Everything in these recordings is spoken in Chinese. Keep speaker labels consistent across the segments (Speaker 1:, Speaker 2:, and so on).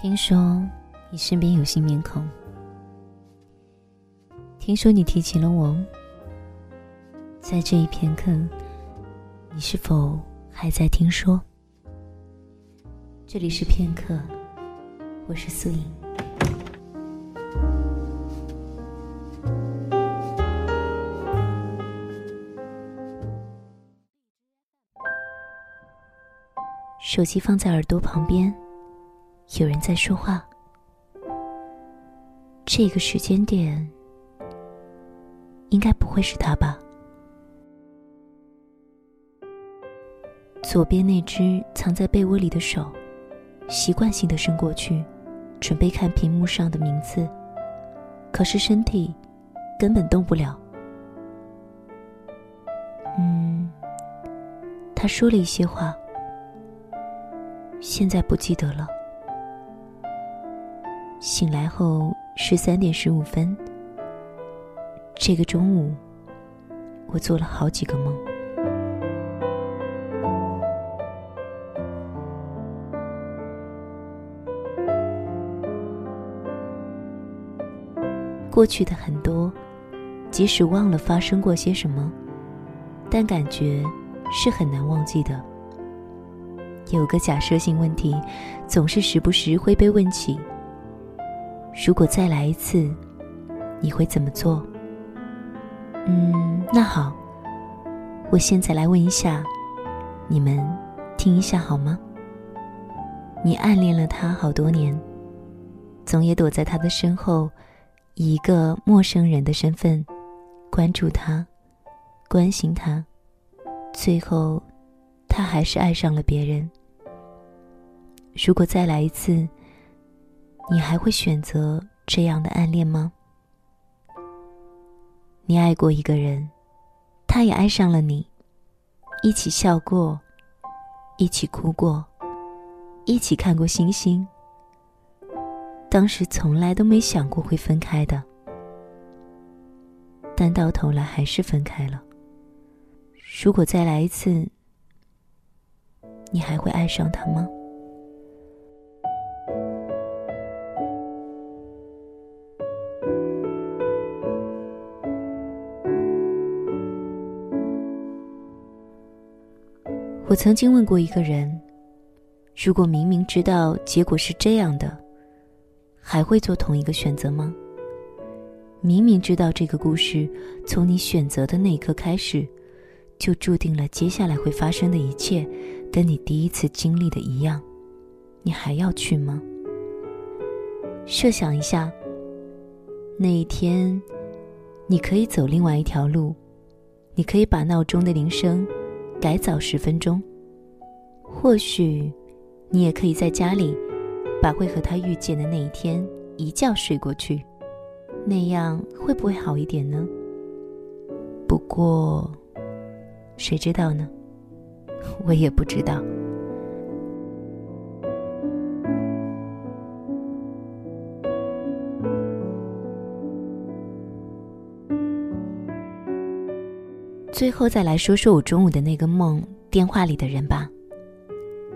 Speaker 1: 听说你身边有新面孔，听说你提起了我，在这一片刻，你是否还在听说？这里是片刻，我是素影。手机放在耳朵旁边。有人在说话。这个时间点，应该不会是他吧？左边那只藏在被窝里的手，习惯性的伸过去，准备看屏幕上的名字，可是身体根本动不了。嗯，他说了一些话，现在不记得了。醒来后十三点十五分。这个中午，我做了好几个梦。过去的很多，即使忘了发生过些什么，但感觉是很难忘记的。有个假设性问题，总是时不时会被问起。如果再来一次，你会怎么做？嗯，那好，我现在来问一下，你们听一下好吗？你暗恋了他好多年，总也躲在他的身后，以一个陌生人的身份关注他、关心他，最后他还是爱上了别人。如果再来一次。你还会选择这样的暗恋吗？你爱过一个人，他也爱上了你，一起笑过，一起哭过，一起看过星星。当时从来都没想过会分开的，但到头来还是分开了。如果再来一次，你还会爱上他吗？我曾经问过一个人：“如果明明知道结果是这样的，还会做同一个选择吗？明明知道这个故事从你选择的那一刻开始，就注定了接下来会发生的一切跟你第一次经历的一样，你还要去吗？设想一下，那一天，你可以走另外一条路，你可以把闹钟的铃声。”改早十分钟，或许你也可以在家里把会和他遇见的那一天一觉睡过去，那样会不会好一点呢？不过，谁知道呢？我也不知道。最后再来说说我中午的那个梦，电话里的人吧。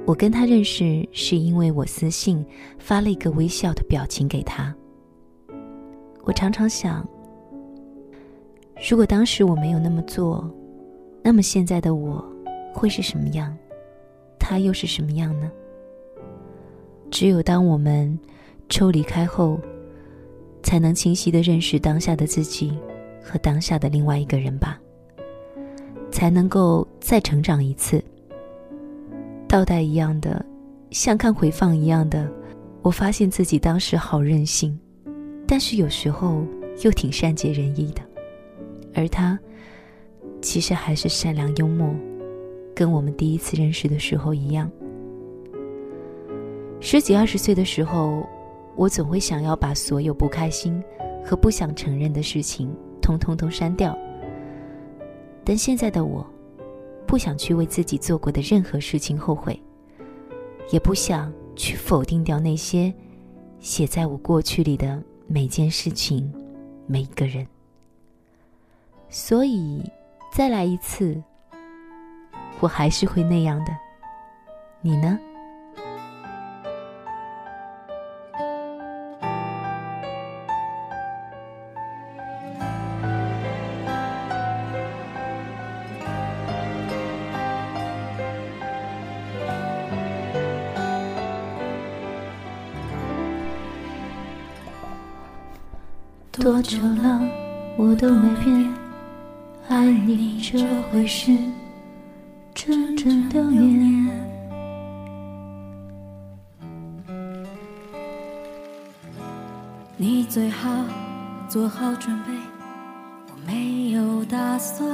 Speaker 1: 我跟他认识是因为我私信发了一个微笑的表情给他。我常常想，如果当时我没有那么做，那么现在的我会是什么样？他又是什么样呢？只有当我们抽离开后，才能清晰的认识当下的自己和当下的另外一个人吧。才能够再成长一次。倒带一样的，像看回放一样的，我发现自己当时好任性，但是有时候又挺善解人意的。而他，其实还是善良幽默，跟我们第一次认识的时候一样。十几二十岁的时候，我总会想要把所有不开心和不想承认的事情，通通都删掉。但现在的我，不想去为自己做过的任何事情后悔，也不想去否定掉那些写在我过去里的每件事情、每一个人。所以，再来一次，我还是会那样的。你呢？多久了，我都没变，爱你这回事，整整六年。
Speaker 2: 你最好做好准备，我没有打算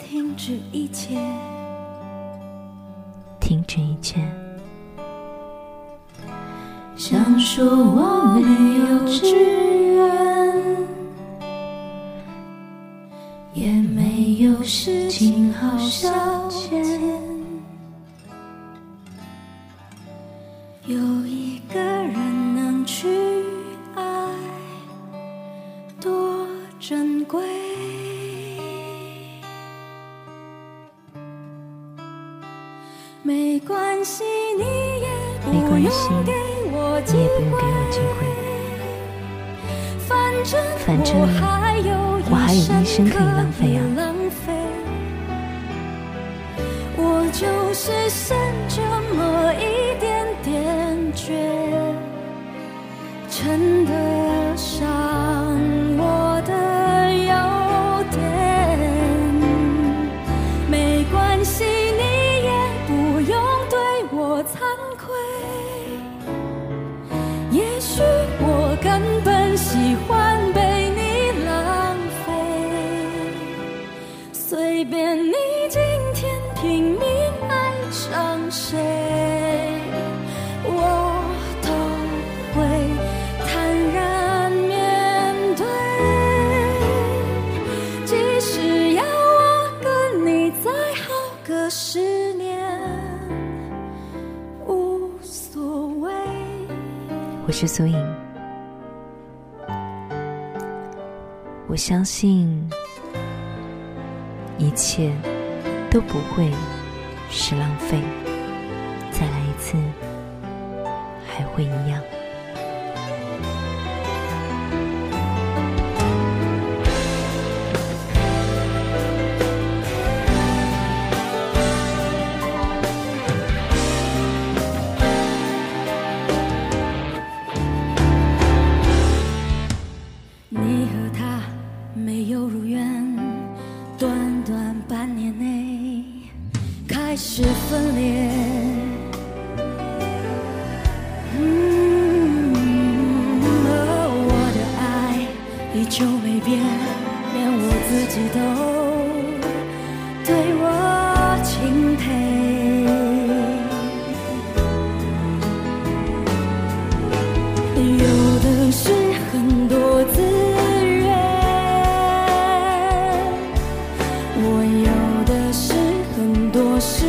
Speaker 2: 停止一切，
Speaker 1: 停止一切。
Speaker 2: 想说我没有志没关系，你也不
Speaker 1: 没关系
Speaker 2: 用给我机
Speaker 1: 你也不用给我
Speaker 2: 会。
Speaker 1: 机会，
Speaker 2: 反正我还有
Speaker 1: 我还有一生可以浪费啊。
Speaker 2: 我就是剩这么一点点倔，称得上我
Speaker 1: 是苏颖，我相信一切都不会是浪费，再来一次还会一样。
Speaker 2: 依旧没变，连我自己都对我钦佩。有的是很多资源，我有的是很多时